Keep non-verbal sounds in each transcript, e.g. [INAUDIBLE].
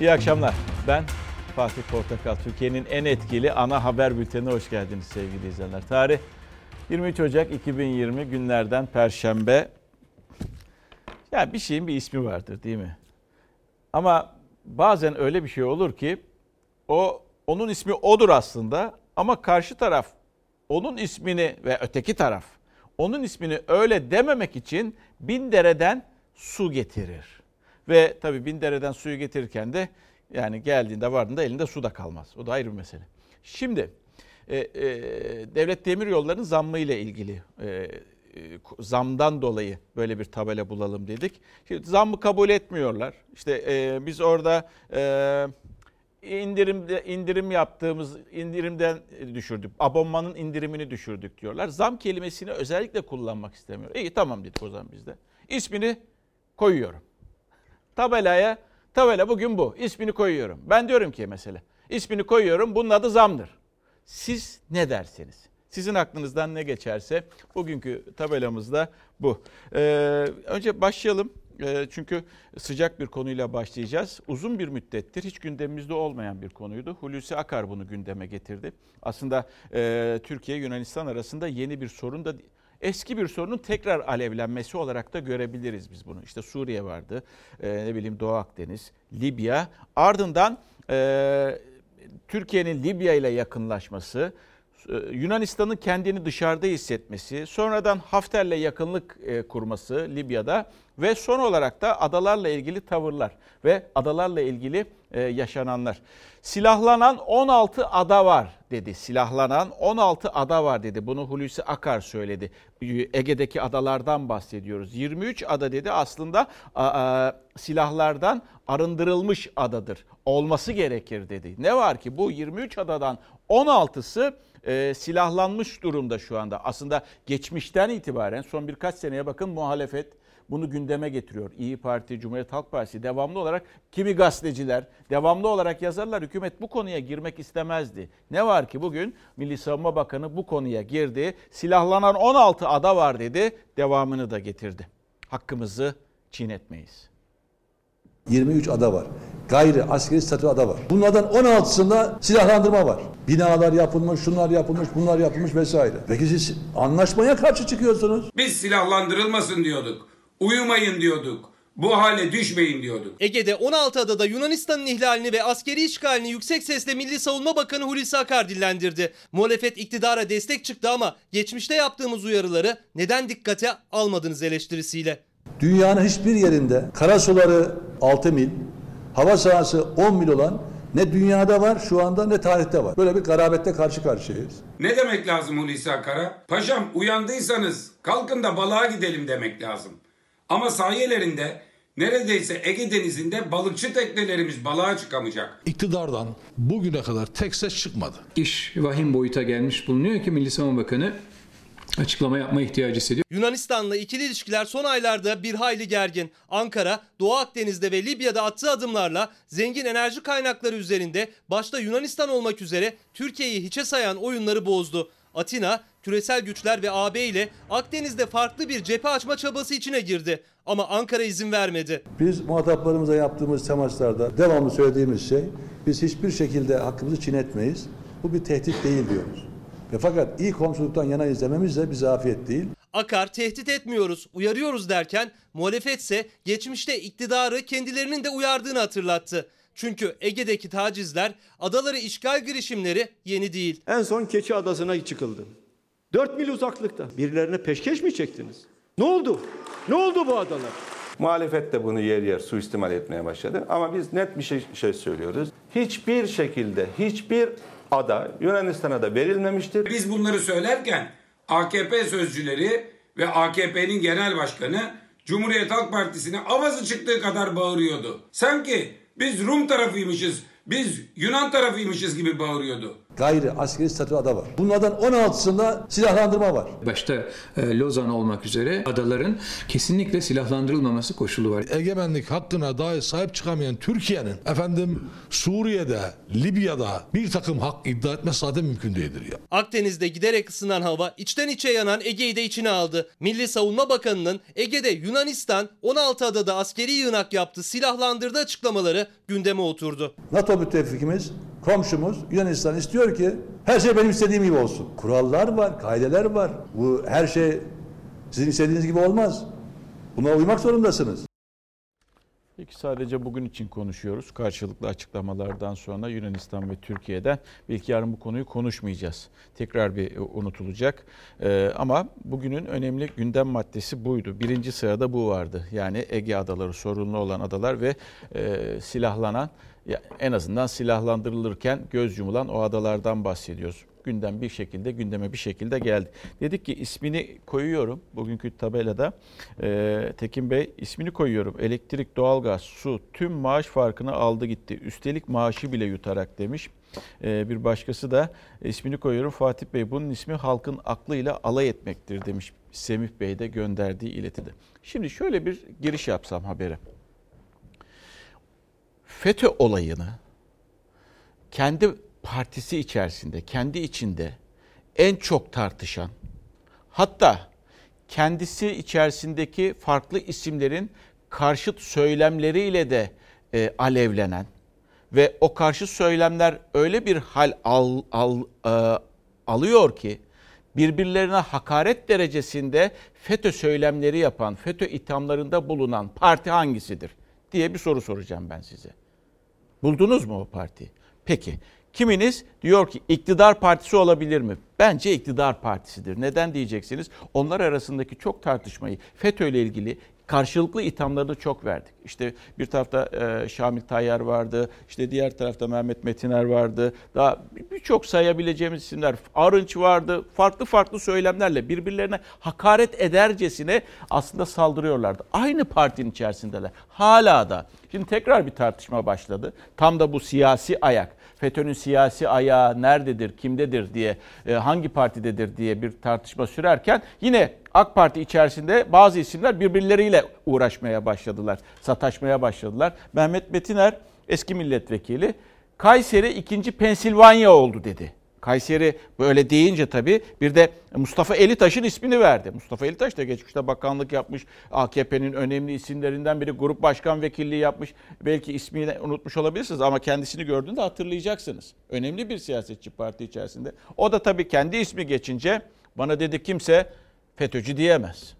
İyi akşamlar. Ben Fatih Portakal. Türkiye'nin en etkili ana haber bültenine hoş geldiniz sevgili izleyenler. Tarih 23 Ocak 2020 günlerden Perşembe. Ya bir şeyin bir ismi vardır değil mi? Ama bazen öyle bir şey olur ki o onun ismi odur aslında ama karşı taraf onun ismini ve öteki taraf onun ismini öyle dememek için bin dereden su getirir. Ve tabii bin dereden suyu getirirken de yani geldiğinde vardığında elinde su da kalmaz. O da ayrı bir mesele. Şimdi e, e, devlet demir yollarının zammı ile ilgili e, e, zamdan dolayı böyle bir tabela bulalım dedik. Şimdi zammı kabul etmiyorlar. İşte e, biz orada e, indirimde indirim yaptığımız indirimden düşürdük. Abonmanın indirimini düşürdük diyorlar. Zam kelimesini özellikle kullanmak istemiyor. İyi tamam dedik o zaman biz de. İsmini koyuyorum. Tabelaya tabela bugün bu. İsmini koyuyorum. Ben diyorum ki mesela ismini koyuyorum. Bunun adı zamdır. Siz ne derseniz. Sizin aklınızdan ne geçerse bugünkü tabelamızda bu. Ee, önce başlayalım. Ee, çünkü sıcak bir konuyla başlayacağız. Uzun bir müddettir hiç gündemimizde olmayan bir konuydu. Hulusi Akar bunu gündeme getirdi. Aslında e, Türkiye Yunanistan arasında yeni bir sorun da eski bir sorunun tekrar alevlenmesi olarak da görebiliriz biz bunu. İşte Suriye vardı, e, ne bileyim Doğu Akdeniz, Libya. Ardından e, Türkiye'nin Libya ile yakınlaşması, e, Yunanistan'ın kendini dışarıda hissetmesi, sonradan Hafter'le yakınlık e, kurması Libya'da ve son olarak da adalarla ilgili tavırlar ve adalarla ilgili e, yaşananlar. Silahlanan 16 ada var dedi. Silahlanan 16 ada var dedi. Bunu Hulusi Akar söyledi. Ege'deki adalardan bahsediyoruz. 23 ada dedi aslında silahlardan arındırılmış adadır. Olması gerekir dedi. Ne var ki bu 23 adadan 16'sı e, silahlanmış durumda şu anda. Aslında geçmişten itibaren son birkaç seneye bakın muhalefet bunu gündeme getiriyor. İyi Parti, Cumhuriyet Halk Partisi devamlı olarak kimi gazeteciler devamlı olarak yazarlar. Hükümet bu konuya girmek istemezdi. Ne var ki bugün Milli Savunma Bakanı bu konuya girdi. Silahlanan 16 ada var dedi. Devamını da getirdi. Hakkımızı çiğnetmeyiz. 23 ada var. Gayri askeri statü ada var. Bunlardan 16'sında silahlandırma var. Binalar yapılmış, şunlar yapılmış, bunlar yapılmış vesaire. Peki siz anlaşmaya karşı çıkıyorsunuz. Biz silahlandırılmasın diyorduk. Uyumayın diyorduk. Bu hale düşmeyin diyorduk. Ege'de 16 adada Yunanistan'ın ihlalini ve askeri işgalini yüksek sesle Milli Savunma Bakanı Hulusi Akar dillendirdi. Muhalefet iktidara destek çıktı ama geçmişte yaptığımız uyarıları neden dikkate almadınız eleştirisiyle. Dünyanın hiçbir yerinde karasuları 6 mil, hava sahası 10 mil olan ne dünyada var şu anda ne tarihte var. Böyle bir garabette karşı karşıyayız. Ne demek lazım Hulusi Akar'a? Paşam uyandıysanız kalkın da balığa gidelim demek lazım. Ama sahiyelerinde neredeyse Ege Denizi'nde balıkçı teknelerimiz balığa çıkamayacak. İktidardan bugüne kadar tek ses çıkmadı. İş vahim boyuta gelmiş bulunuyor ki Milli Savunma Bakanı açıklama yapma ihtiyacı hissediyor. Yunanistan'la ikili ilişkiler son aylarda bir hayli gergin. Ankara, Doğu Akdeniz'de ve Libya'da attığı adımlarla zengin enerji kaynakları üzerinde başta Yunanistan olmak üzere Türkiye'yi hiçe sayan oyunları bozdu. Atina, küresel güçler ve AB ile Akdeniz'de farklı bir cephe açma çabası içine girdi. Ama Ankara izin vermedi. Biz muhataplarımıza yaptığımız temaslarda devamlı söylediğimiz şey biz hiçbir şekilde hakkımızı çiğnetmeyiz. Bu bir tehdit değil diyoruz. Ve fakat iyi komşuluktan yana izlememiz de bize afiyet değil. Akar tehdit etmiyoruz, uyarıyoruz derken muhalefetse geçmişte iktidarı kendilerinin de uyardığını hatırlattı. Çünkü Ege'deki tacizler, adaları işgal girişimleri yeni değil. En son Keçi Adası'na çıkıldı. 4 mil uzaklıkta. Birilerine peşkeş mi çektiniz? Ne oldu? Ne oldu bu adalar? Muhalefet de bunu yer yer suistimal etmeye başladı. Ama biz net bir şey, şey söylüyoruz. Hiçbir şekilde hiçbir ada Yunanistan'a da verilmemiştir. Biz bunları söylerken AKP sözcüleri ve AKP'nin genel başkanı Cumhuriyet Halk Partisi'ne avazı çıktığı kadar bağırıyordu. Sanki biz Rum tarafıymışız, biz Yunan tarafıymışız gibi bağırıyordu. Gayri askeri statü ada var. Bunlardan 16'sında silahlandırma var. Başta e, Lozan olmak üzere adaların kesinlikle silahlandırılmaması koşulu var. Egemenlik hakkına dahi sahip çıkamayan Türkiye'nin efendim Suriye'de, Libya'da bir takım hak iddia etmesi zaten mümkün değildir ya. Akdeniz'de giderek ısınan hava içten içe yanan Ege'yi de içine aldı. Milli Savunma Bakanı'nın Ege'de Yunanistan 16 adada askeri yığınak yaptı, silahlandırdı açıklamaları gündeme oturdu. NATO müttefikimiz, komşumuz Yunanistan istiyor ki her şey benim istediğim gibi olsun. Kurallar var, kaideler var. Bu her şey sizin istediğiniz gibi olmaz. Buna uymak zorundasınız. Peki sadece bugün için konuşuyoruz. Karşılıklı açıklamalardan sonra Yunanistan ve Türkiye'den belki yarın bu konuyu konuşmayacağız. Tekrar bir unutulacak. Ee, ama bugünün önemli gündem maddesi buydu. Birinci sırada bu vardı. Yani Ege adaları, sorunlu olan adalar ve e, silahlanan, en azından silahlandırılırken göz yumulan o adalardan bahsediyoruz gündem bir şekilde gündeme bir şekilde geldi. Dedik ki ismini koyuyorum bugünkü tabelada. Ee, Tekin Bey ismini koyuyorum. Elektrik, doğalgaz, su tüm maaş farkını aldı gitti. Üstelik maaşı bile yutarak demiş. Ee, bir başkası da ismini koyuyorum Fatih Bey bunun ismi halkın aklıyla alay etmektir demiş. Semih Bey de gönderdiği iletide. Şimdi şöyle bir giriş yapsam habere. FETÖ olayını kendi partisi içerisinde, kendi içinde en çok tartışan, hatta kendisi içerisindeki farklı isimlerin karşıt söylemleriyle de e, alevlenen ve o karşı söylemler öyle bir hal al, al, e, alıyor ki birbirlerine hakaret derecesinde FETÖ söylemleri yapan, FETÖ ithamlarında bulunan parti hangisidir diye bir soru soracağım ben size. Buldunuz mu o partiyi? Peki Kiminiz diyor ki iktidar partisi olabilir mi? Bence iktidar partisidir. Neden diyeceksiniz? Onlar arasındaki çok tartışmayı FETÖ ile ilgili karşılıklı ithamlarını çok verdik. İşte bir tarafta e, Şamil Tayyar vardı, işte diğer tarafta Mehmet Metiner vardı. Daha birçok sayabileceğimiz isimler, Arınç vardı. Farklı farklı söylemlerle birbirlerine hakaret edercesine aslında saldırıyorlardı. Aynı partinin içerisindeler. Hala da. Şimdi tekrar bir tartışma başladı. Tam da bu siyasi ayak. FETÖ'nün siyasi ayağı nerededir, kimdedir diye, e, hangi partidedir diye bir tartışma sürerken yine AK Parti içerisinde bazı isimler birbirleriyle uğraşmaya başladılar, sataşmaya başladılar. Mehmet Metiner eski milletvekili Kayseri ikinci Pensilvanya oldu dedi. Kayseri böyle deyince tabii bir de Mustafa Elitaş'ın ismini verdi. Mustafa Elitaş da geçmişte bakanlık yapmış. AKP'nin önemli isimlerinden biri grup başkan vekilliği yapmış. Belki ismini unutmuş olabilirsiniz ama kendisini gördüğünde hatırlayacaksınız. Önemli bir siyasetçi parti içerisinde. O da tabii kendi ismi geçince bana dedi kimse FETÖ'cü diyemez.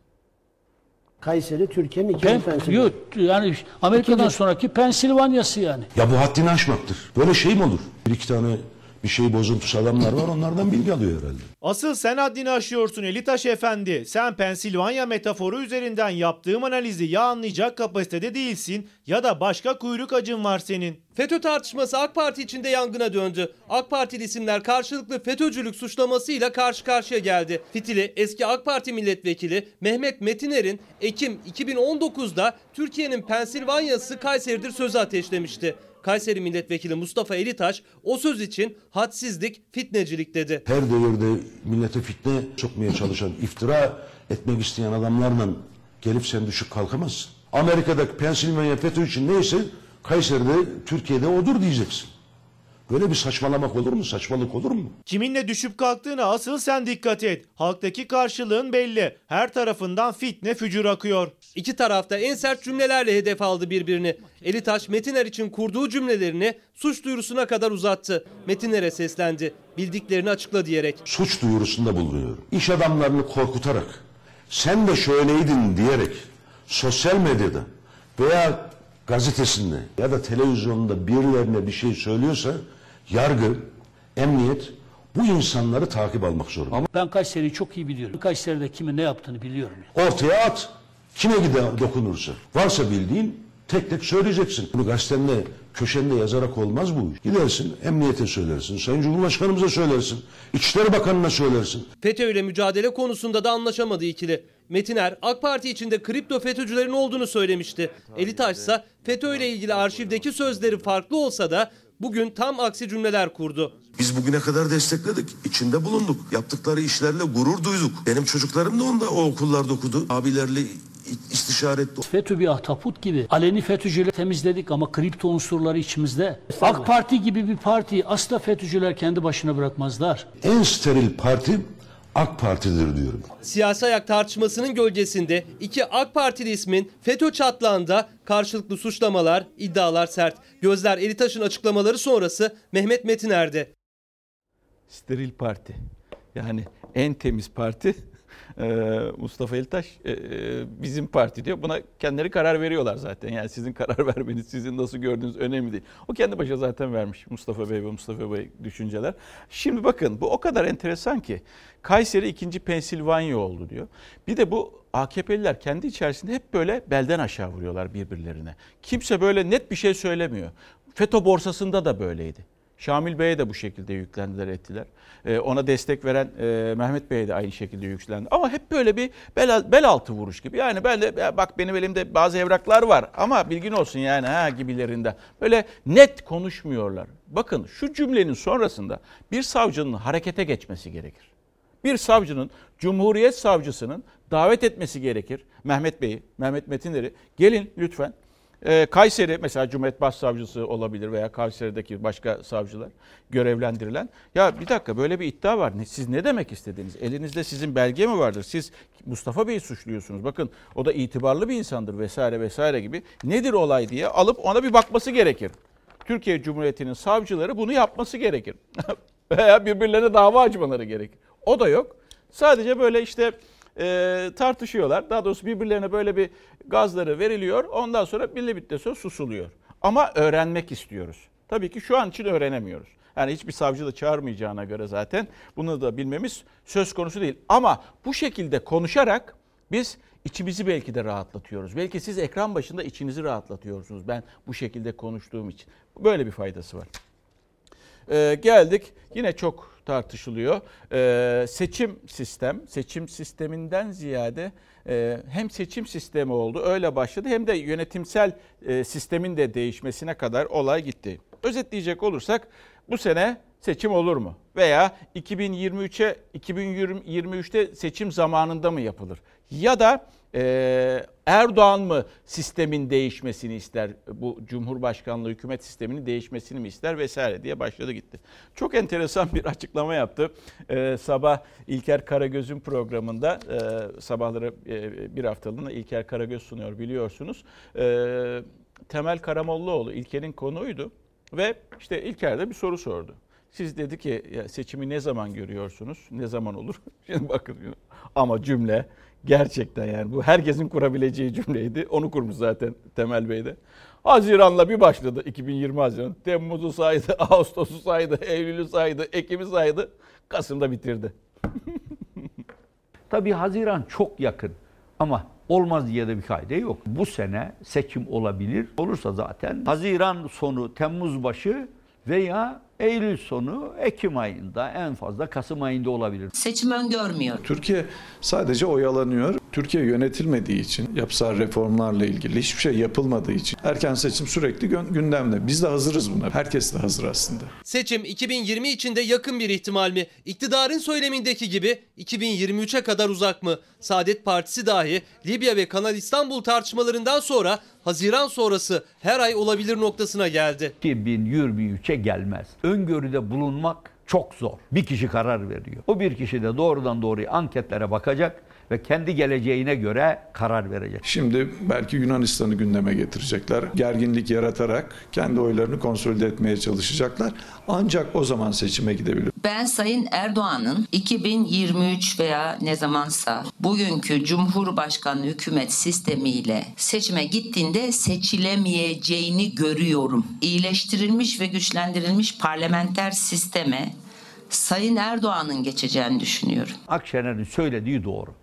Kayseri Türkiye'nin ikinci Pen, Pensilvanya. yok, yani Amerika'dan İkinci. sonraki Pensilvanya'sı yani. Ya bu haddini aşmaktır. Böyle şey mi olur? Bir iki tane bir şey bozuntusu adamlar var onlardan bilgi alıyor herhalde. Asıl sen haddini aşıyorsun Elitaş Efendi. Sen Pensilvanya metaforu üzerinden yaptığım analizi ya anlayacak kapasitede değilsin ya da başka kuyruk acın var senin. FETÖ tartışması AK Parti içinde yangına döndü. AK Partili isimler karşılıklı FETÖ'cülük suçlamasıyla karşı karşıya geldi. Fitili eski AK Parti milletvekili Mehmet Metiner'in Ekim 2019'da Türkiye'nin Pensilvanya'sı Kayseri'dir sözü ateşlemişti. Kayseri milletvekili Mustafa Elitaş o söz için hadsizlik, fitnecilik dedi. Her devirde millete fitne sokmaya çalışan, iftira etmek isteyen adamlarla gelip sen düşük kalkamazsın. Amerika'daki Pensilvanya FETÖ için neyse Kayseri'de, Türkiye'de odur diyeceksin. Böyle bir saçmalamak olur mu? Saçmalık olur mu? Kiminle düşüp kalktığına asıl sen dikkat et. Halktaki karşılığın belli. Her tarafından fitne fücur akıyor. İki tarafta en sert cümlelerle hedef aldı birbirini. Elitaş Metiner için kurduğu cümlelerini suç duyurusuna kadar uzattı. Metiner'e seslendi. Bildiklerini açıkla diyerek. Suç duyurusunda bulunuyorum. İş adamlarını korkutarak, sen de şöyleydin diyerek sosyal medyada veya gazetesinde ya da televizyonda birilerine bir şey söylüyorsa yargı, emniyet bu insanları takip almak zorunda. Ama ben Kayseri'yi çok iyi biliyorum. Kayseri'de kimin ne yaptığını biliyorum. Ortaya at. Kime gider dokunursa. Varsa bildiğin tek tek söyleyeceksin. Bunu gazetende, köşende yazarak olmaz bu iş. Gidersin, emniyete söylersin, Sayın Cumhurbaşkanımıza söylersin, İçişleri Bakanı'na söylersin. FETÖ ile mücadele konusunda da anlaşamadı ikili. Metiner AK Parti içinde kripto FETÖ'cülerin olduğunu söylemişti. Elitaş ise FETÖ ile ilgili arşivdeki sözleri farklı olsa da bugün tam aksi cümleler kurdu. Biz bugüne kadar destekledik, içinde bulunduk. Yaptıkları işlerle gurur duyduk. Benim çocuklarım da onda o okullarda okudu. Abilerle istişare etti. FETÖ bir ahtapot gibi. Aleni FETÖ'cüleri temizledik ama kripto unsurları içimizde. AK Parti gibi bir parti asla FETÖ'cüler kendi başına bırakmazlar. En steril parti AK Parti'dir diyorum. Siyasi ayak tartışmasının gölgesinde iki AK Partili ismin FETÖ çatlağında karşılıklı suçlamalar, iddialar sert. Gözler Elitaş'ın açıklamaları sonrası Mehmet Metiner'de. Steril parti. Yani en temiz parti Mustafa Eltaş e, e, bizim parti diyor. Buna kendileri karar veriyorlar zaten. Yani sizin [LAUGHS] karar vermeniz, sizin nasıl gördüğünüz önemli değil. O kendi başına zaten vermiş Mustafa Bey ve Mustafa Bey düşünceler. Şimdi bakın bu o kadar enteresan ki Kayseri ikinci Pensilvanya oldu diyor. Bir de bu AKP'liler kendi içerisinde hep böyle belden aşağı vuruyorlar birbirlerine. Kimse böyle net bir şey söylemiyor. FETÖ borsasında da böyleydi. Şamil Bey'e de bu şekilde yüklendiler ettiler. Ee, ona destek veren e, Mehmet Bey'e de aynı şekilde yüklendi. Ama hep böyle bir bel, bel altı vuruş gibi. Yani ben de bak benim elimde bazı evraklar var ama bilgin olsun yani ha gibilerinde. Böyle net konuşmuyorlar. Bakın şu cümlenin sonrasında bir savcının harekete geçmesi gerekir. Bir savcının, Cumhuriyet Savcısının davet etmesi gerekir. Mehmet Bey'i, Mehmet Metinleri gelin lütfen ee, Kayseri mesela Cumhuriyet Başsavcısı olabilir veya Kayseri'deki başka savcılar görevlendirilen. Ya bir dakika böyle bir iddia var. Siz ne demek istediniz? Elinizde sizin belge mi vardır? Siz Mustafa Bey'i suçluyorsunuz. Bakın o da itibarlı bir insandır vesaire vesaire gibi. Nedir olay diye alıp ona bir bakması gerekir. Türkiye Cumhuriyeti'nin savcıları bunu yapması gerekir. [LAUGHS] veya birbirlerine dava açmaları gerekir. O da yok. Sadece böyle işte e, tartışıyorlar. Daha doğrusu birbirlerine böyle bir gazları veriliyor. Ondan sonra birli bitti sonra susuluyor. Ama öğrenmek istiyoruz. Tabii ki şu an için öğrenemiyoruz. Yani hiçbir savcı da çağırmayacağına göre zaten bunu da bilmemiz söz konusu değil. Ama bu şekilde konuşarak biz içimizi belki de rahatlatıyoruz. Belki siz ekran başında içinizi rahatlatıyorsunuz ben bu şekilde konuştuğum için. Böyle bir faydası var. Ee, geldik yine çok tartışılıyor. Ee, seçim sistem, seçim sisteminden ziyade e, hem seçim sistemi oldu öyle başladı hem de yönetimsel e, sistemin de değişmesine kadar olay gitti. Özetleyecek olursak bu sene seçim olur mu? Veya 2023'e 2023'te seçim zamanında mı yapılır? Ya da e, Erdoğan mı sistemin değişmesini ister? Bu Cumhurbaşkanlığı hükümet sisteminin değişmesini mi ister vesaire diye başladı gitti. Çok enteresan bir açıklama yaptı. E, sabah İlker Karagöz'ün programında e, sabahları e, bir haftalığına İlker Karagöz sunuyor biliyorsunuz. E, Temel Karamollaoğlu İlker'in konuydu ve işte İlker de bir soru sordu. Siz dedi ki seçimi ne zaman görüyorsunuz? Ne zaman olur? [LAUGHS] Şimdi bakın ama cümle gerçekten yani bu herkesin kurabileceği cümleydi. Onu kurmuş zaten Temel Bey de. Haziran'la bir başladı 2020 Haziran. Temmuz'u saydı, [LAUGHS] Ağustos'u saydı, Eylül'ü saydı, Ekim'i saydı. Kasım'da bitirdi. [LAUGHS] Tabii Haziran çok yakın ama olmaz diye de bir kaide yok. Bu sene seçim olabilir. Olursa zaten Haziran sonu, Temmuz başı veya Eylül sonu, Ekim ayında en fazla Kasım ayında olabilir. Seçim öngörmüyor. Türkiye sadece oyalanıyor. Türkiye yönetilmediği için, yapısal reformlarla ilgili hiçbir şey yapılmadığı için erken seçim sürekli gündemde. Biz de hazırız buna. Herkes de hazır aslında. Seçim 2020 içinde yakın bir ihtimal mi? İktidarın söylemindeki gibi 2023'e kadar uzak mı? Saadet Partisi dahi Libya ve Kanal İstanbul tartışmalarından sonra Haziran sonrası her ay olabilir noktasına geldi. 2023'e gelmez. Öngörüde bulunmak çok zor. Bir kişi karar veriyor. O bir kişi de doğrudan doğruya anketlere bakacak ve kendi geleceğine göre karar verecek. Şimdi belki Yunanistan'ı gündeme getirecekler. Gerginlik yaratarak kendi oylarını konsolide etmeye çalışacaklar. Ancak o zaman seçime gidebilir. Ben Sayın Erdoğan'ın 2023 veya ne zamansa bugünkü Cumhurbaşkanlığı hükümet sistemiyle seçime gittiğinde seçilemeyeceğini görüyorum. İyileştirilmiş ve güçlendirilmiş parlamenter sisteme Sayın Erdoğan'ın geçeceğini düşünüyorum. Akşener'in söylediği doğru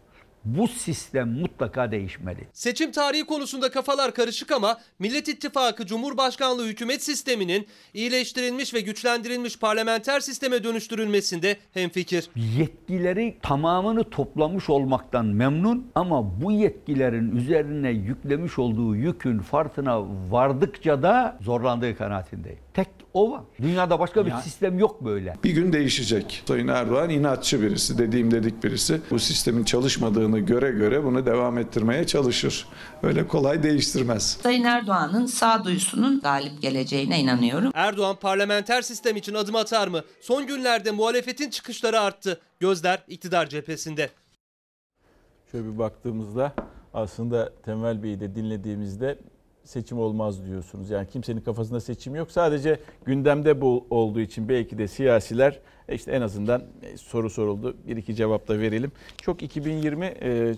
Bu sistem mutlaka değişmeli. Seçim tarihi konusunda kafalar karışık ama Millet İttifakı Cumhurbaşkanlığı hükümet sisteminin iyileştirilmiş ve güçlendirilmiş parlamenter sisteme dönüştürülmesinde hemfikir. Yetkileri tamamını toplamış olmaktan memnun ama bu yetkilerin üzerine yüklemiş olduğu yükün farkına vardıkça da zorlandığı kanaatindeyim. Tek o var. Dünyada başka bir Ya- sistem yok böyle. Bir gün değişecek. Sayın Erdoğan inatçı birisi, dediğim dedik birisi. Bu sistemin çalışmadığını göre göre bunu devam ettirmeye çalışır. Öyle kolay değiştirmez. Sayın Erdoğan'ın sağduyusunun galip geleceğine inanıyorum. Erdoğan parlamenter sistem için adım atar mı? Son günlerde muhalefetin çıkışları arttı. Gözler iktidar cephesinde. Şöyle bir baktığımızda aslında Temel Bey'i de dinlediğimizde seçim olmaz diyorsunuz. Yani kimsenin kafasında seçim yok. Sadece gündemde bu olduğu için belki de siyasiler e, işte en azından e, soru soruldu. Bir iki cevap da verelim. Çok 2020 e,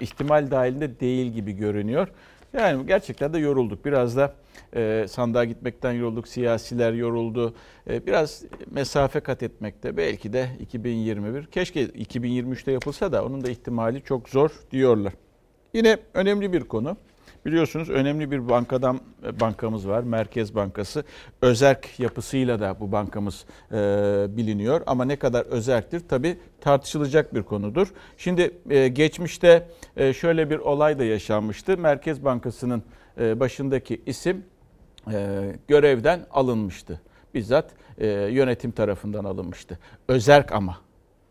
ihtimal dahilinde değil gibi görünüyor. Yani gerçekten de yorulduk. Biraz da e, sandığa gitmekten yorulduk. Siyasiler yoruldu. Biraz mesafe kat etmekte belki de 2021. Keşke 2023'te yapılsa da onun da ihtimali çok zor diyorlar. Yine önemli bir konu. Biliyorsunuz önemli bir bankadan bankamız var. Merkez Bankası. Özerk yapısıyla da bu bankamız e, biliniyor. Ama ne kadar özerktir tabii tartışılacak bir konudur. Şimdi e, geçmişte e, şöyle bir olay da yaşanmıştı. Merkez Bankası'nın e, başındaki isim e, görevden alınmıştı. Bizzat e, yönetim tarafından alınmıştı. Özerk ama.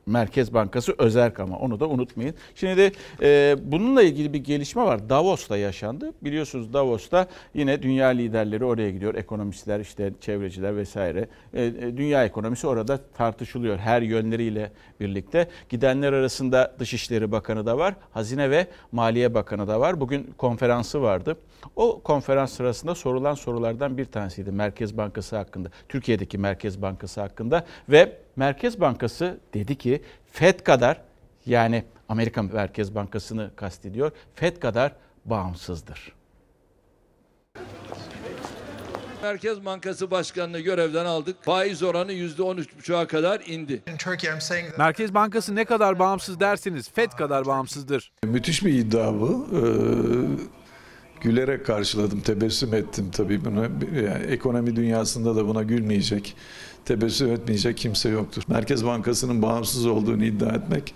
Merkez Bankası özerk ama onu da unutmayın. Şimdi de e, bununla ilgili bir gelişme var. Davos'ta yaşandı. Biliyorsunuz Davos'ta yine dünya liderleri oraya gidiyor. Ekonomistler, işte çevreciler vesaire. E, e, dünya ekonomisi orada tartışılıyor her yönleriyle birlikte. Gidenler arasında Dışişleri Bakanı da var. Hazine ve Maliye Bakanı da var. Bugün konferansı vardı. O konferans sırasında sorulan sorulardan bir tanesiydi Merkez Bankası hakkında. Türkiye'deki Merkez Bankası hakkında ve Merkez Bankası dedi ki FED kadar yani Amerika Merkez Bankası'nı kastediyor. FED kadar bağımsızdır. Merkez Bankası Başkanı'nı görevden aldık. Faiz oranı %13,5'a kadar indi. Merkez Bankası ne kadar bağımsız derseniz FED kadar bağımsızdır. Müthiş bir iddia bu. Ee, gülerek karşıladım, tebessüm ettim tabii buna. Yani ekonomi dünyasında da buna gülmeyecek, tebessüm etmeyecek kimse yoktur. Merkez Bankası'nın bağımsız olduğunu iddia etmek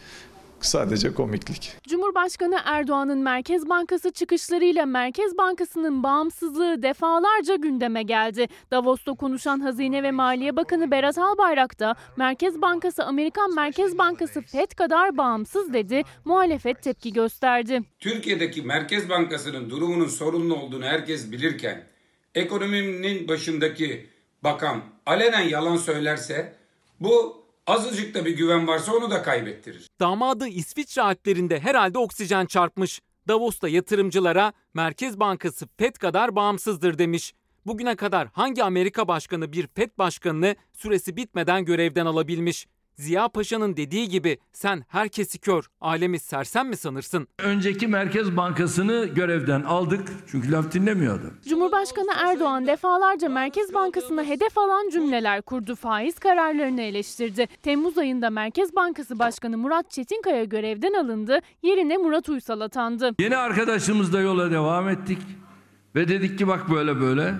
sadece komiklik. Cumhurbaşkanı Erdoğan'ın Merkez Bankası çıkışlarıyla Merkez Bankası'nın bağımsızlığı defalarca gündeme geldi. Davos'ta konuşan Hazine ve Maliye Bakanı Berat Albayrak da Merkez Bankası Amerikan Merkez Bankası FED kadar bağımsız dedi. Muhalefet tepki gösterdi. Türkiye'deki Merkez Bankası'nın durumunun sorunlu olduğunu herkes bilirken ekonominin başındaki bakan alenen yalan söylerse bu azıcık da bir güven varsa onu da kaybettirir. Damadı İsviçre Alplerinde herhalde oksijen çarpmış. Davos'ta yatırımcılara Merkez Bankası FED kadar bağımsızdır demiş. Bugüne kadar hangi Amerika başkanı bir FED başkanını süresi bitmeden görevden alabilmiş? Ziya Paşa'nın dediği gibi sen herkesi kör, alemi sersem mi sanırsın? Önceki Merkez Bankası'nı görevden aldık. Çünkü laf dinlemiyordu. Cumhurbaşkanı Erdoğan defalarca Merkez Bankası'na hedef alan cümleler kurdu. Faiz kararlarını eleştirdi. Temmuz ayında Merkez Bankası Başkanı Murat Çetinkaya görevden alındı. Yerine Murat Uysal atandı. Yeni arkadaşımızla yola devam ettik. Ve dedik ki bak böyle böyle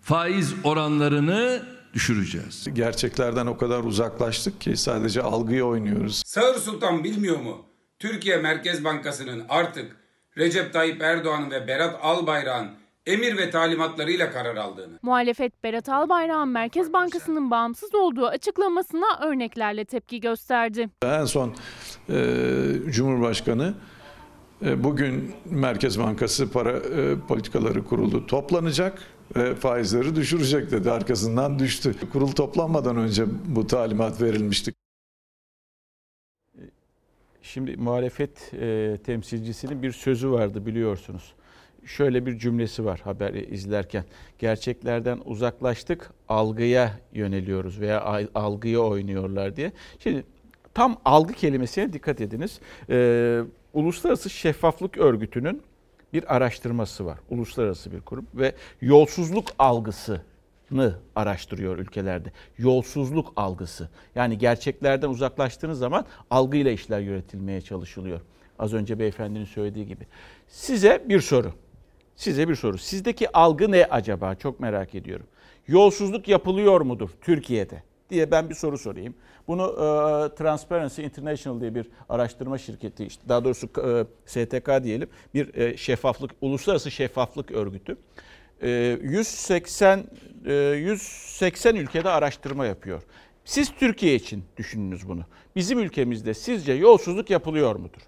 faiz oranlarını düşüreceğiz. Gerçeklerden o kadar uzaklaştık ki sadece algıya oynuyoruz. Sağır Sultan bilmiyor mu? Türkiye Merkez Bankası'nın artık Recep Tayyip Erdoğan ve Berat Albayrak'ın emir ve talimatlarıyla karar aldığını. Muhalefet Berat Albayrak'ın Merkez Bankası'nın bağımsız olduğu açıklamasına örneklerle tepki gösterdi. En son e, Cumhurbaşkanı bugün Merkez Bankası para e, politikaları kurulu toplanacak ve faizleri düşürecek dedi. Arkasından düştü. Kurul toplanmadan önce bu talimat verilmişti. Şimdi muhalefet e, temsilcisinin bir sözü vardı biliyorsunuz. Şöyle bir cümlesi var haberi izlerken. Gerçeklerden uzaklaştık, algıya yöneliyoruz veya algıya oynuyorlar diye. Şimdi tam algı kelimesine dikkat ediniz. Ee, Uluslararası Şeffaflık Örgütü'nün bir araştırması var. Uluslararası bir kurum ve yolsuzluk algısı araştırıyor ülkelerde. Yolsuzluk algısı. Yani gerçeklerden uzaklaştığınız zaman algıyla işler yönetilmeye çalışılıyor. Az önce beyefendinin söylediği gibi. Size bir soru. Size bir soru. Sizdeki algı ne acaba? Çok merak ediyorum. Yolsuzluk yapılıyor mudur Türkiye'de? Diye ben bir soru sorayım. Bunu e, Transparency International diye bir araştırma şirketi, işte daha doğrusu e, STK diyelim, bir e, şeffaflık, uluslararası şeffaflık örgütü. E, 180 e, 180 ülkede araştırma yapıyor. Siz Türkiye için düşününüz bunu. Bizim ülkemizde sizce yolsuzluk yapılıyor mudur?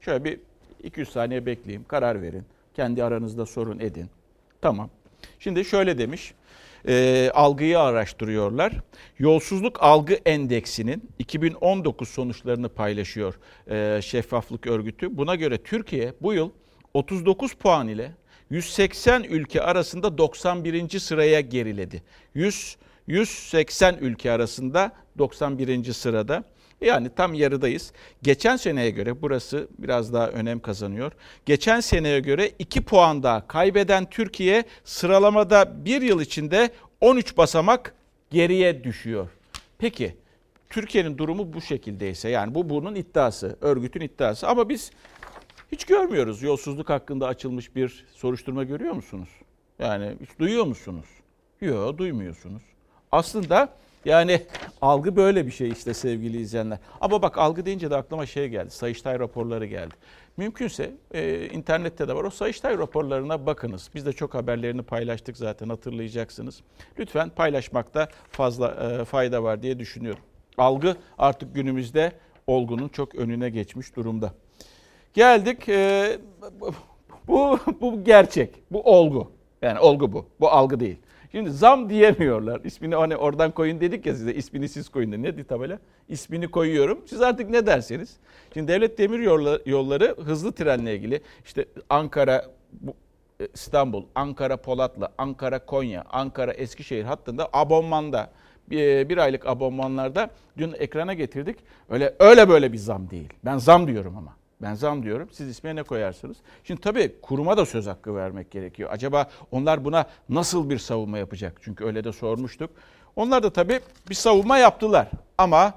Şöyle bir 200 saniye bekleyeyim, karar verin. Kendi aranızda sorun edin. Tamam. Şimdi şöyle demiş e, algıyı araştırıyorlar. Yolsuzluk Algı Endeksinin 2019 sonuçlarını paylaşıyor e, Şeffaflık Örgütü. Buna göre Türkiye bu yıl 39 puan ile 180 ülke arasında 91. sıraya geriledi. 100 180 ülke arasında 91. sırada. Yani tam yarıdayız. Geçen seneye göre burası biraz daha önem kazanıyor. Geçen seneye göre 2 puan daha kaybeden Türkiye sıralamada bir yıl içinde 13 basamak geriye düşüyor. Peki Türkiye'nin durumu bu şekildeyse yani bu bunun iddiası, örgütün iddiası ama biz hiç görmüyoruz. Yolsuzluk hakkında açılmış bir soruşturma görüyor musunuz? Yani hiç duyuyor musunuz? Yok, duymuyorsunuz. Aslında yani algı böyle bir şey işte sevgili izleyenler. Ama bak algı deyince de aklıma şey geldi. Sayıştay raporları geldi. Mümkünse e, internette de var. O Sayıştay raporlarına bakınız. Biz de çok haberlerini paylaştık zaten hatırlayacaksınız. Lütfen paylaşmakta fazla e, fayda var diye düşünüyorum. Algı artık günümüzde olgunun çok önüne geçmiş durumda. Geldik e, bu bu gerçek. Bu olgu. Yani olgu bu. Bu algı değil. Şimdi zam diyemiyorlar. İsmini hani oradan koyun dedik ya size. İsmini siz koyun dedi. Ne tabela? İsmini koyuyorum. Siz artık ne derseniz. Şimdi devlet demir yolları hızlı trenle ilgili işte Ankara e, İstanbul, Ankara Polatlı, Ankara Konya, Ankara Eskişehir hattında abonmanda bir aylık abonmanlarda dün ekrana getirdik. Öyle öyle böyle bir zam değil. Ben zam diyorum ama. Ben zam diyorum. Siz ismine ne koyarsınız? Şimdi tabii kuruma da söz hakkı vermek gerekiyor. Acaba onlar buna nasıl bir savunma yapacak? Çünkü öyle de sormuştuk. Onlar da tabii bir savunma yaptılar ama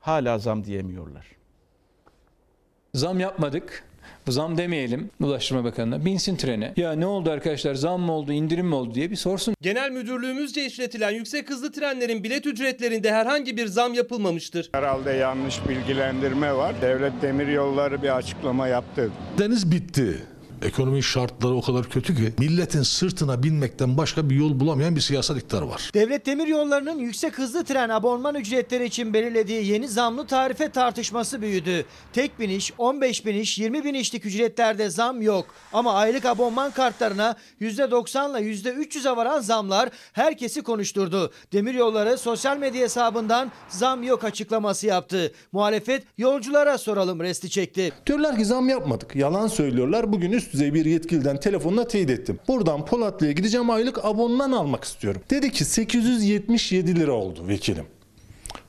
hala zam diyemiyorlar. Zam yapmadık. Zam demeyelim Ulaştırma Bakanı'na. Binsin trene. Ya ne oldu arkadaşlar zam mı oldu indirim mi oldu diye bir sorsun. Genel müdürlüğümüzce işletilen yüksek hızlı trenlerin bilet ücretlerinde herhangi bir zam yapılmamıştır. Herhalde yanlış bilgilendirme var. Devlet Demiryolları bir açıklama yaptı. Deniz bitti. Ekonomi şartları o kadar kötü ki milletin sırtına binmekten başka bir yol bulamayan bir siyasal iktidar var. Devlet Demir Yolları'nın yüksek hızlı tren abonman ücretleri için belirlediği yeni zamlı tarife tartışması büyüdü. Tek biniş, 15 biniş, 20 binişlik ücretlerde zam yok. Ama aylık abonman kartlarına %90 ile %300'e varan zamlar herkesi konuşturdu. Demir Yolları sosyal medya hesabından zam yok açıklaması yaptı. Muhalefet yolculara soralım resti çekti. Diyorlar ki zam yapmadık. Yalan söylüyorlar. Bugün üst düzey bir yetkiliden telefonla teyit ettim. Buradan Polatlı'ya gideceğim aylık abonman almak istiyorum. Dedi ki 877 lira oldu vekilim.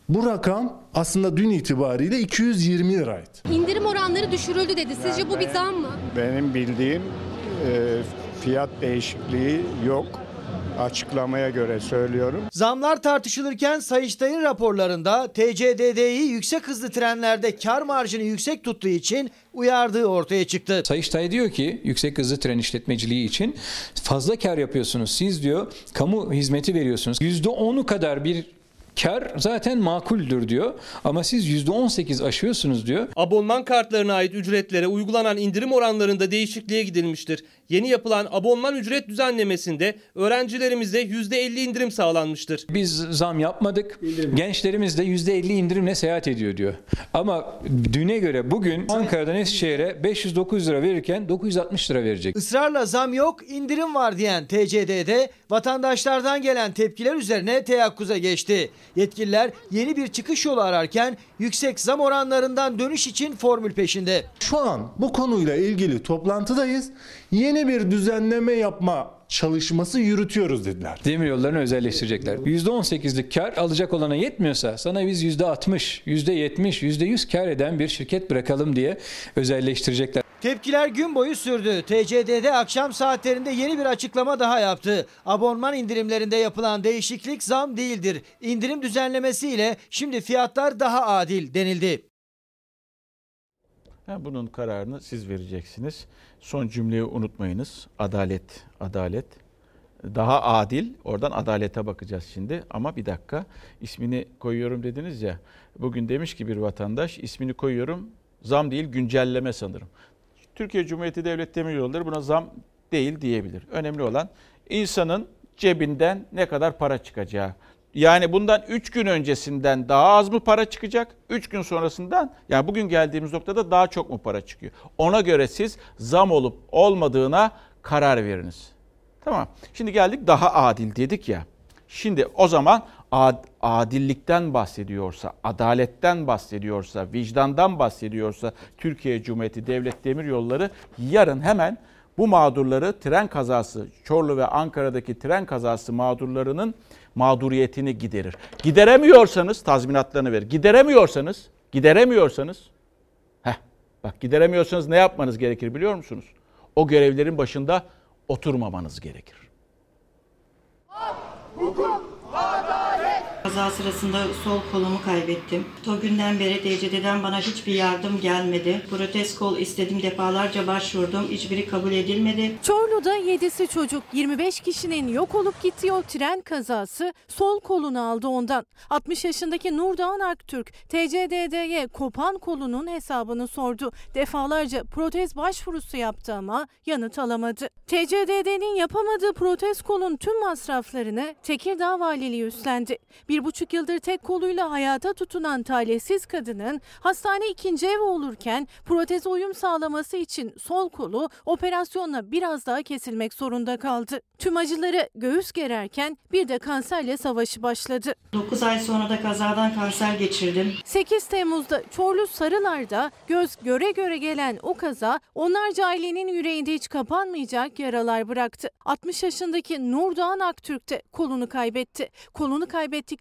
Bu rakam aslında dün itibariyle 220 liraydı. İndirim oranları düşürüldü dedi. Sizce yani bu bir zam mı? Benim bildiğim e, fiyat değişikliği yok açıklamaya göre söylüyorum. Zamlar tartışılırken Sayıştay'ın raporlarında TCDD'yi yüksek hızlı trenlerde kar marjını yüksek tuttuğu için uyardığı ortaya çıktı. Sayıştay diyor ki yüksek hızlı tren işletmeciliği için fazla kar yapıyorsunuz. Siz diyor kamu hizmeti veriyorsunuz. %10'u kadar bir kar zaten makuldür diyor. Ama siz %18 aşıyorsunuz diyor. Abonman kartlarına ait ücretlere uygulanan indirim oranlarında değişikliğe gidilmiştir. Yeni yapılan abonman ücret düzenlemesinde öğrencilerimize %50 indirim sağlanmıştır. Biz zam yapmadık. Gençlerimiz de %50 indirimle seyahat ediyor diyor. Ama düne göre bugün Ankara'dan Eskişehir'e 509 lira verirken 960 lira verecek. Israrla zam yok, indirim var diyen TCD'de vatandaşlardan gelen tepkiler üzerine teyakkuza geçti. Yetkililer yeni bir çıkış yolu ararken yüksek zam oranlarından dönüş için formül peşinde. Şu an bu konuyla ilgili toplantıdayız. Yeni bir düzenleme yapma çalışması yürütüyoruz dediler. Demir yollarını özelleştirecekler. %18'lik kar alacak olana yetmiyorsa sana biz %60, %70, %100 kar eden bir şirket bırakalım diye özelleştirecekler. Tepkiler gün boyu sürdü. TCDD akşam saatlerinde yeni bir açıklama daha yaptı. Abonman indirimlerinde yapılan değişiklik zam değildir. İndirim düzenlemesiyle şimdi fiyatlar daha adil denildi. Bunun kararını siz vereceksiniz. Son cümleyi unutmayınız. Adalet, adalet. Daha adil. Oradan adalete bakacağız şimdi. Ama bir dakika. ismini koyuyorum dediniz ya. Bugün demiş ki bir vatandaş ismini koyuyorum. Zam değil güncelleme sanırım. Türkiye Cumhuriyeti Devlet Demiryolları buna zam değil diyebilir. Önemli olan insanın cebinden ne kadar para çıkacağı. Yani bundan 3 gün öncesinden daha az mı para çıkacak? 3 gün sonrasından yani bugün geldiğimiz noktada daha çok mu para çıkıyor? Ona göre siz zam olup olmadığına karar veriniz. Tamam. Şimdi geldik daha adil dedik ya. Şimdi o zaman ad, adillikten bahsediyorsa, adaletten bahsediyorsa, vicdandan bahsediyorsa Türkiye Cumhuriyeti Devlet Demiryolları yarın hemen bu mağdurları tren kazası, Çorlu ve Ankara'daki tren kazası mağdurlarının mağduriyetini giderir. Gideremiyorsanız tazminatlarını verir. Gideremiyorsanız, gideremiyorsanız, heh, bak gideremiyorsanız ne yapmanız gerekir biliyor musunuz? O görevlerin başında oturmamanız gerekir. Adalet, Kaza sırasında sol kolumu kaybettim. O günden beri DCD'den bana hiçbir yardım gelmedi. Protez kol istedim defalarca başvurdum. Hiçbiri kabul edilmedi. Çorlu'da 7'si çocuk 25 kişinin yok olup gittiği o tren kazası sol kolunu aldı ondan. 60 yaşındaki Nurdoğan Aktürk TCDD'ye kopan kolunun hesabını sordu. Defalarca protez başvurusu yaptı ama yanıt alamadı. TCDD'nin yapamadığı protez kolun tüm masraflarını Tekirdağ Valiliği üstlendi. Bir buçuk yıldır tek koluyla hayata tutunan talihsiz kadının hastane ikinci ev olurken protez uyum sağlaması için sol kolu operasyonla biraz daha kesilmek zorunda kaldı. Tüm acıları göğüs gererken bir de kanserle savaşı başladı. 9 ay sonra da kazadan kanser geçirdim. 8 Temmuz'da Çorlu Sarılar'da göz göre göre gelen o kaza onlarca ailenin yüreğinde hiç kapanmayacak yaralar bıraktı. 60 yaşındaki Nurdoğan Aktürk de kolunu kaybetti. Kolunu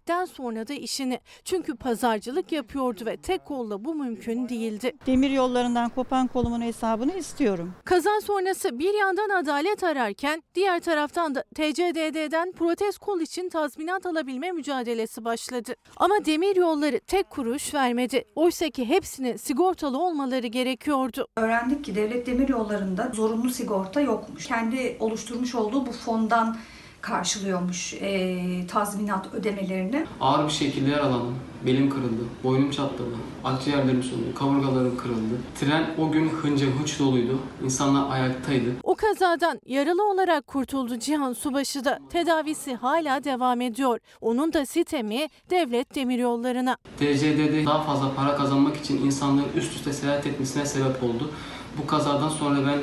kaybettikten sonra da işini. Çünkü pazarcılık yapıyordu ve tek kolla bu mümkün değildi. Demir yollarından kopan kolumun hesabını istiyorum. Kaza sonrası bir yandan adalet ararken diğer taraftan da TCDD'den protez kol için tazminat alabilme mücadelesi başladı. Ama demir yolları tek kuruş vermedi. Oysa ki hepsinin sigortalı olmaları gerekiyordu. Öğrendik ki devlet demir yollarında zorunlu sigorta yokmuş. Kendi oluşturmuş olduğu bu fondan karşılıyormuş e, tazminat ödemelerini. Ağır bir şekilde yaralandım. Belim kırıldı, boynum çatladı, akciğerlerim soldu, kaburgalarım kırıldı. Tren o gün hınca hınç doluydu. İnsanlar ayaktaydı. O kazadan yaralı olarak kurtuldu Cihan Subaşı da. Tedavisi hala devam ediyor. Onun da sitemi devlet demiryollarına. TCD'de daha fazla para kazanmak için insanların üst üste seyahat etmesine sebep oldu. Bu kazadan sonra ben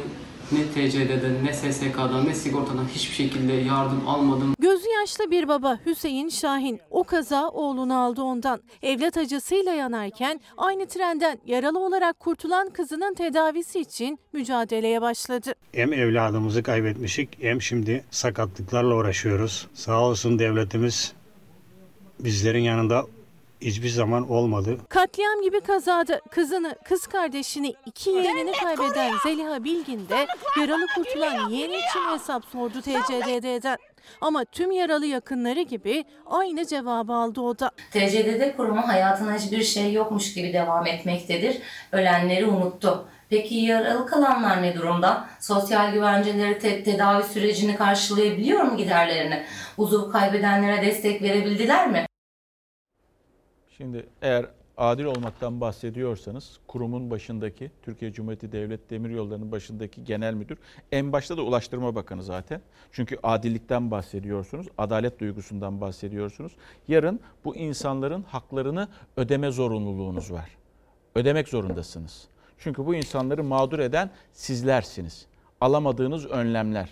ne TCD'den, ne SSK'dan, ne sigortadan hiçbir şekilde yardım almadım. Gözü yaşlı bir baba Hüseyin Şahin o kaza oğlunu aldı ondan. Evlat acısıyla yanarken aynı trenden yaralı olarak kurtulan kızının tedavisi için mücadeleye başladı. Hem evladımızı kaybetmişik hem şimdi sakatlıklarla uğraşıyoruz. Sağ olsun devletimiz bizlerin yanında hiçbir zaman olmadı. Katliam gibi kazada kızını, kız kardeşini, iki yeğenini kaybeden Zeliha Bilgin de yaralı kurtulan yeğeni için hesap sordu TCDD'den. Ama tüm yaralı yakınları gibi aynı cevabı aldı o da. TCDD kurumu hayatına hiçbir şey yokmuş gibi devam etmektedir. Ölenleri unuttu. Peki yaralı kalanlar ne durumda? Sosyal güvenceleri te- tedavi sürecini karşılayabiliyor mu giderlerini? Uzuv kaybedenlere destek verebildiler mi? Şimdi eğer adil olmaktan bahsediyorsanız kurumun başındaki Türkiye Cumhuriyeti Devlet Demiryolları'nın başındaki genel müdür en başta da Ulaştırma Bakanı zaten. Çünkü adillikten bahsediyorsunuz, adalet duygusundan bahsediyorsunuz. Yarın bu insanların haklarını ödeme zorunluluğunuz var. Ödemek zorundasınız. Çünkü bu insanları mağdur eden sizlersiniz. Alamadığınız önlemler,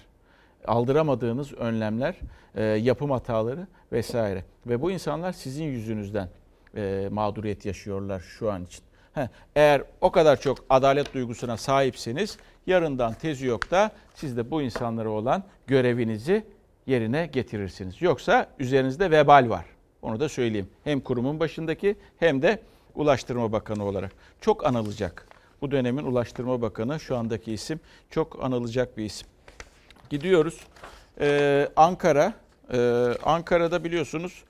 aldıramadığınız önlemler, e, yapım hataları vesaire. Ve bu insanlar sizin yüzünüzden e, mağduriyet yaşıyorlar şu an için. Heh, eğer o kadar çok adalet duygusuna sahipseniz yarından tezi yok da siz de bu insanlara olan görevinizi yerine getirirsiniz. Yoksa üzerinizde vebal var. Onu da söyleyeyim. Hem kurumun başındaki hem de Ulaştırma Bakanı olarak. Çok anılacak. Bu dönemin Ulaştırma Bakanı şu andaki isim çok anılacak bir isim. Gidiyoruz. Ee, Ankara. Ee, Ankara'da biliyorsunuz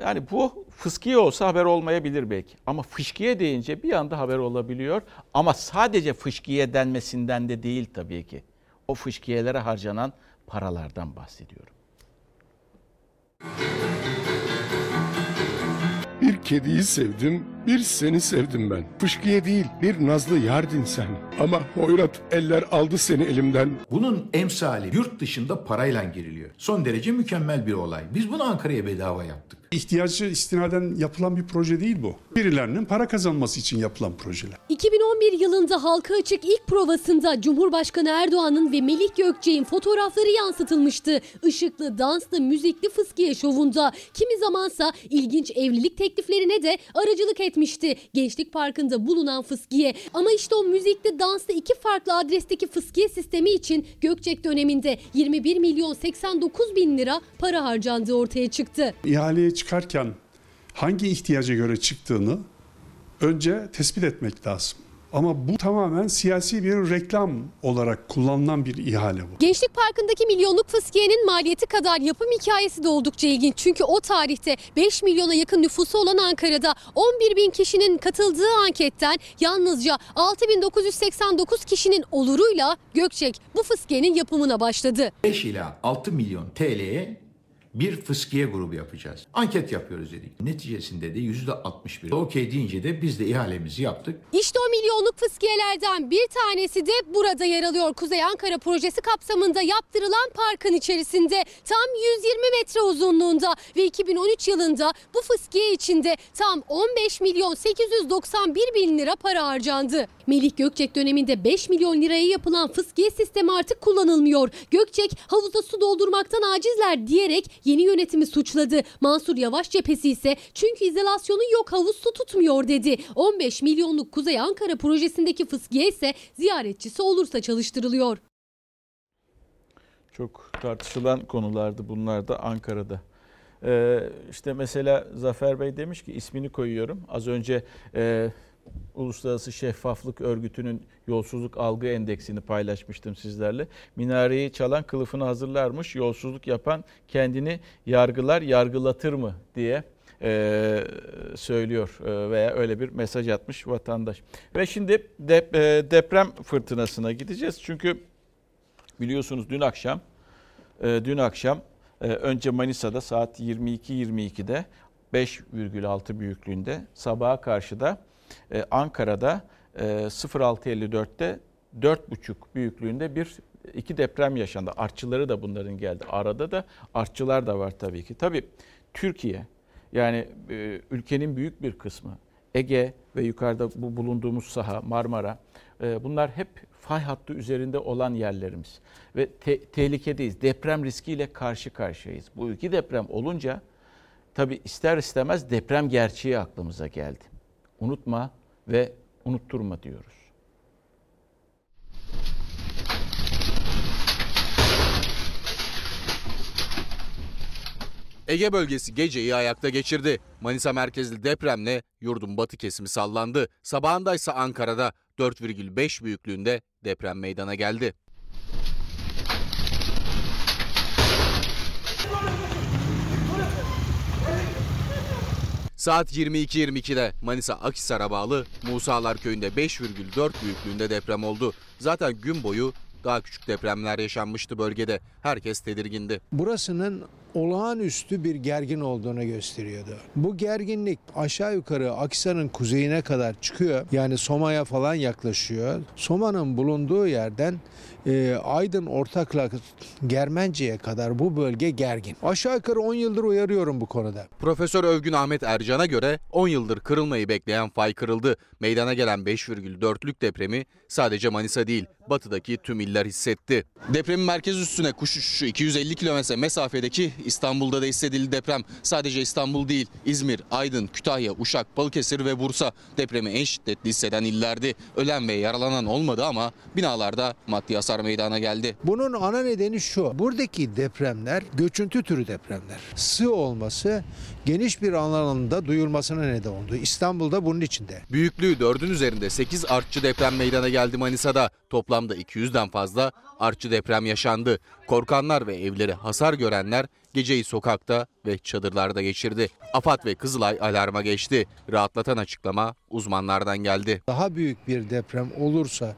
yani bu fıskiye olsa haber olmayabilir belki. Ama fışkiye deyince bir anda haber olabiliyor. Ama sadece fışkiye denmesinden de değil tabii ki. O fışkiyelere harcanan paralardan bahsediyorum. Bir kediyi sevdim, bir seni sevdim ben. Fışkiye değil, bir nazlı yardin sen. Ama hoyrat eller aldı seni elimden. Bunun emsali yurt dışında parayla giriliyor. Son derece mükemmel bir olay. Biz bunu Ankara'ya bedava yaptık. İhtiyacı istinaden yapılan bir proje değil bu. Birilerinin para kazanması için yapılan projeler. 2011 yılında halka açık ilk provasında Cumhurbaşkanı Erdoğan'ın ve Melih Gökçek'in fotoğrafları yansıtılmıştı. Işıklı, danslı, müzikli fıskiye şovunda. Kimi zamansa ilginç evlilik tekliflerine de aracılık etmişti. Gençlik Parkı'nda bulunan fıskiye. Ama işte o müzikli, danslı iki farklı adresteki fıskiye sistemi için Gökçek döneminde 21 milyon 89 bin lira para harcandığı ortaya çıktı. İhaleye çıkarken hangi ihtiyaca göre çıktığını önce tespit etmek lazım. Ama bu tamamen siyasi bir reklam olarak kullanılan bir ihale bu. Gençlik Parkı'ndaki milyonluk fıskiyenin maliyeti kadar yapım hikayesi de oldukça ilginç. Çünkü o tarihte 5 milyona yakın nüfusu olan Ankara'da 11 bin kişinin katıldığı anketten yalnızca 6989 kişinin oluruyla Gökçek bu fıskiyenin yapımına başladı. 5 ila 6 milyon TL'ye bir fıskiye grubu yapacağız. Anket yapıyoruz dedik. Neticesinde de %61. Okey deyince de biz de ihalemizi yaptık. İşte o milyonluk fıskiyelerden bir tanesi de burada yer alıyor. Kuzey Ankara projesi kapsamında yaptırılan parkın içerisinde tam 120 metre uzunluğunda ve 2013 yılında bu fıskiye içinde tam 15 milyon 891 bin lira para harcandı. Melih Gökçek döneminde 5 milyon liraya yapılan fıskiye sistemi artık kullanılmıyor. Gökçek havuza su doldurmaktan acizler diyerek yeni yönetimi suçladı. Mansur Yavaş cephesi ise çünkü izolasyonu yok havuz su tutmuyor dedi. 15 milyonluk Kuzey Ankara projesindeki fıskiye ise ziyaretçisi olursa çalıştırılıyor. Çok tartışılan konulardı bunlar da Ankara'da. Ee, işte mesela Zafer Bey demiş ki ismini koyuyorum. Az önce e, Uluslararası Şeffaflık Örgütü'nün yolsuzluk algı endeksini paylaşmıştım sizlerle. Minareyi çalan kılıfını hazırlarmış, yolsuzluk yapan kendini yargılar, yargılatır mı diye e, söylüyor e, veya öyle bir mesaj atmış vatandaş. Ve şimdi dep, e, deprem fırtınasına gideceğiz. Çünkü biliyorsunuz dün akşam e, dün akşam e, önce Manisa'da saat 22.22'de 5,6 büyüklüğünde sabaha karşı ee, Ankara'da 06.54'te e, 4,5 büyüklüğünde bir iki deprem yaşandı. Artçıları da bunların geldi. Arada da artçılar da var tabii ki. Tabii Türkiye yani e, ülkenin büyük bir kısmı Ege ve yukarıda bu bulunduğumuz saha Marmara e, bunlar hep fay hattı üzerinde olan yerlerimiz ve te- tehlikedeyiz. Deprem riskiyle karşı karşıyayız. Bu iki deprem olunca tabii ister istemez deprem gerçeği aklımıza geldi unutma ve unutturma diyoruz. Ege bölgesi geceyi ayakta geçirdi. Manisa merkezli depremle yurdun batı kesimi sallandı. Sabahında ise Ankara'da 4,5 büyüklüğünde deprem meydana geldi. Saat 22.22'de Manisa Akhisar'a bağlı Musalar köyünde 5,4 büyüklüğünde deprem oldu. Zaten gün boyu daha küçük depremler yaşanmıştı bölgede. Herkes tedirgindi. Burasının olağanüstü bir gergin olduğunu gösteriyordu. Bu gerginlik aşağı yukarı Akhisar'ın kuzeyine kadar çıkıyor. Yani Soma'ya falan yaklaşıyor. Soma'nın bulunduğu yerden e, Aydın Ortakla Germence'ye kadar bu bölge gergin. Aşağı yukarı 10 yıldır uyarıyorum bu konuda. Profesör Övgün Ahmet Ercan'a göre 10 yıldır kırılmayı bekleyen fay kırıldı. Meydana gelen 5,4'lük depremi sadece Manisa değil batıdaki tüm iller hissetti. Depremin merkez üstüne kuş uçuşu 250 kilometre mesafedeki İstanbul'da da hissedildi deprem. Sadece İstanbul değil İzmir, Aydın, Kütahya, Uşak, Balıkesir ve Bursa depremi en şiddetli hisseden illerdi. Ölen ve yaralanan olmadı ama binalarda maddi hasar meydana geldi. Bunun ana nedeni şu. Buradaki depremler göçüntü türü depremler. Sığ olması geniş bir alanda duyulmasına neden oldu. İstanbul'da bunun içinde. Büyüklüğü 4'ün üzerinde 8 artçı deprem meydana geldi Manisa'da. Toplamda 200'den fazla artçı deprem yaşandı. Korkanlar ve evleri hasar görenler geceyi sokakta ve çadırlarda geçirdi. AFAD ve Kızılay alarma geçti. Rahatlatan açıklama uzmanlardan geldi. Daha büyük bir deprem olursa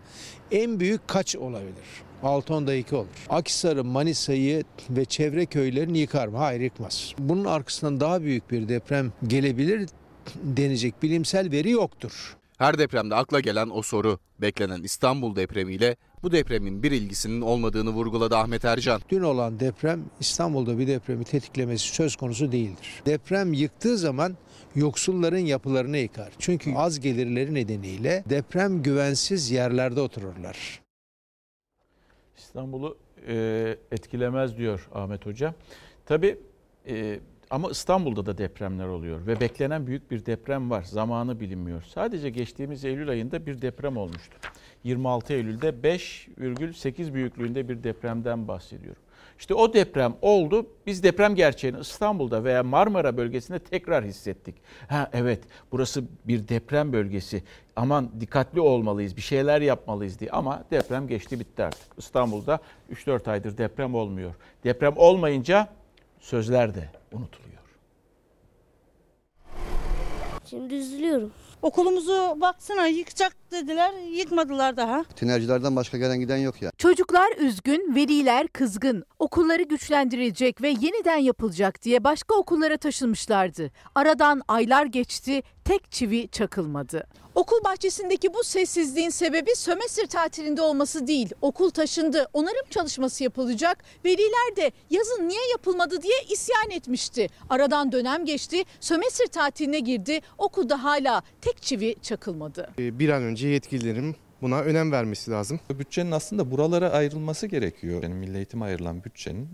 en büyük kaç olabilir? 6-10'da 2 olur. Akhisar'ı, Manisa'yı ve çevre köylerini yıkar mı? Hayır yıkmaz. Bunun arkasından daha büyük bir deprem gelebilir denecek bilimsel veri yoktur. Her depremde akla gelen o soru. Beklenen İstanbul depremiyle bu depremin bir ilgisinin olmadığını vurguladı Ahmet Ercan. Dün olan deprem İstanbul'da bir depremi tetiklemesi söz konusu değildir. Deprem yıktığı zaman yoksulların yapılarını yıkar. Çünkü az gelirleri nedeniyle deprem güvensiz yerlerde otururlar. İstanbul'u e, etkilemez diyor Ahmet Hoca. Tabii e, ama İstanbul'da da depremler oluyor ve beklenen büyük bir deprem var. Zamanı bilinmiyor. Sadece geçtiğimiz Eylül ayında bir deprem olmuştu. 26 Eylül'de 5,8 büyüklüğünde bir depremden bahsediyorum. İşte o deprem oldu. Biz deprem gerçeğini İstanbul'da veya Marmara bölgesinde tekrar hissettik. Ha evet burası bir deprem bölgesi. Aman dikkatli olmalıyız, bir şeyler yapmalıyız diye. Ama deprem geçti bitti artık. İstanbul'da 3-4 aydır deprem olmuyor. Deprem olmayınca sözler de unutuluyor. Şimdi üzülüyorum. Okulumuzu baksana yıkacak dediler, yıkmadılar daha. Tinercilerden başka gelen giden yok ya. Çocuklar üzgün, veliler kızgın. Okulları güçlendirilecek ve yeniden yapılacak diye başka okullara taşınmışlardı. Aradan aylar geçti, tek çivi çakılmadı. Okul bahçesindeki bu sessizliğin sebebi sömestr tatilinde olması değil. Okul taşındı, onarım çalışması yapılacak. Veliler de yazın niye yapılmadı diye isyan etmişti. Aradan dönem geçti, sömestr tatiline girdi. Okulda hala tek çivi çakılmadı. Bir an önce yetkililerin buna önem vermesi lazım. Bütçenin aslında buralara ayrılması gerekiyor. Yani Milli Eğitim'e ayrılan bütçenin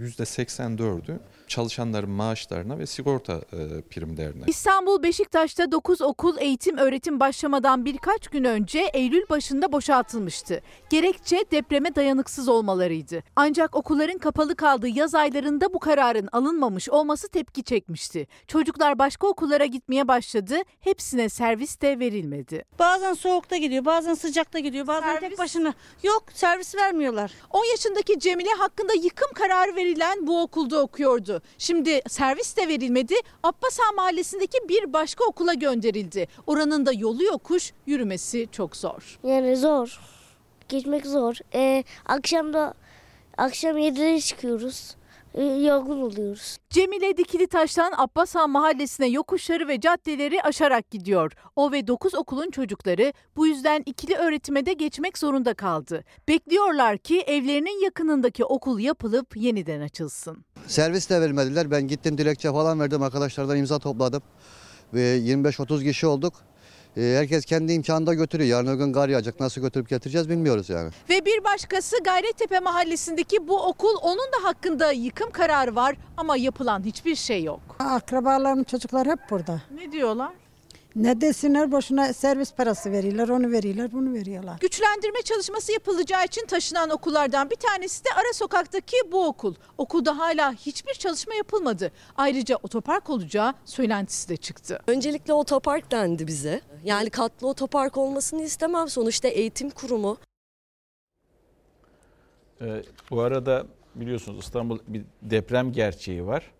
%84'ü çalışanların maaşlarına ve sigorta e, primlerine. İstanbul Beşiktaş'ta 9 okul eğitim öğretim başlamadan birkaç gün önce Eylül başında boşaltılmıştı. Gerekçe depreme dayanıksız olmalarıydı. Ancak okulların kapalı kaldığı yaz aylarında bu kararın alınmamış olması tepki çekmişti. Çocuklar başka okullara gitmeye başladı. Hepsine servis de verilmedi. Bazen soğukta gidiyor, bazen sıcakta gidiyor, bazen tek başına. Yok servis vermiyorlar. 10 yaşındaki Cemile hakkında yıkım kararı verilen bu okulda okuyordu. Şimdi servis de verilmedi. Abbas Ağa mahallesindeki bir başka okula gönderildi. Oranın da yolu yokuş, yürümesi çok zor. Yani zor. Geçmek zor. Ee, akşam da akşam 7'de çıkıyoruz. Yorgun oluyoruz. Cemile Dikili Taş'tan Abbas Ağa mahallesine yokuşları ve caddeleri aşarak gidiyor. O ve 9 okulun çocukları bu yüzden ikili öğretime de geçmek zorunda kaldı. Bekliyorlar ki evlerinin yakınındaki okul yapılıp yeniden açılsın. Servis de vermediler. Ben gittim dilekçe falan verdim. Arkadaşlardan imza topladım. Ve 25-30 kişi olduk. Ee, Herkes kendi imkanında götürüyor. Yarın öbür gün kar yağacak. Nasıl götürüp getireceğiz bilmiyoruz yani. Ve bir başkası Gayrettepe mahallesindeki bu okul onun da hakkında yıkım kararı var ama yapılan hiçbir şey yok. Akrabalarım çocuklar hep burada. Ne diyorlar? Ne desinler boşuna servis parası veriyorlar, onu veriyorlar, bunu veriyorlar. Güçlendirme çalışması yapılacağı için taşınan okullardan bir tanesi de ara sokaktaki bu okul. Okulda hala hiçbir çalışma yapılmadı. Ayrıca otopark olacağı söylentisi de çıktı. Öncelikle otopark dendi bize. Yani katlı otopark olmasını istemem. Sonuçta eğitim kurumu. Ee, bu arada biliyorsunuz İstanbul bir deprem gerçeği var.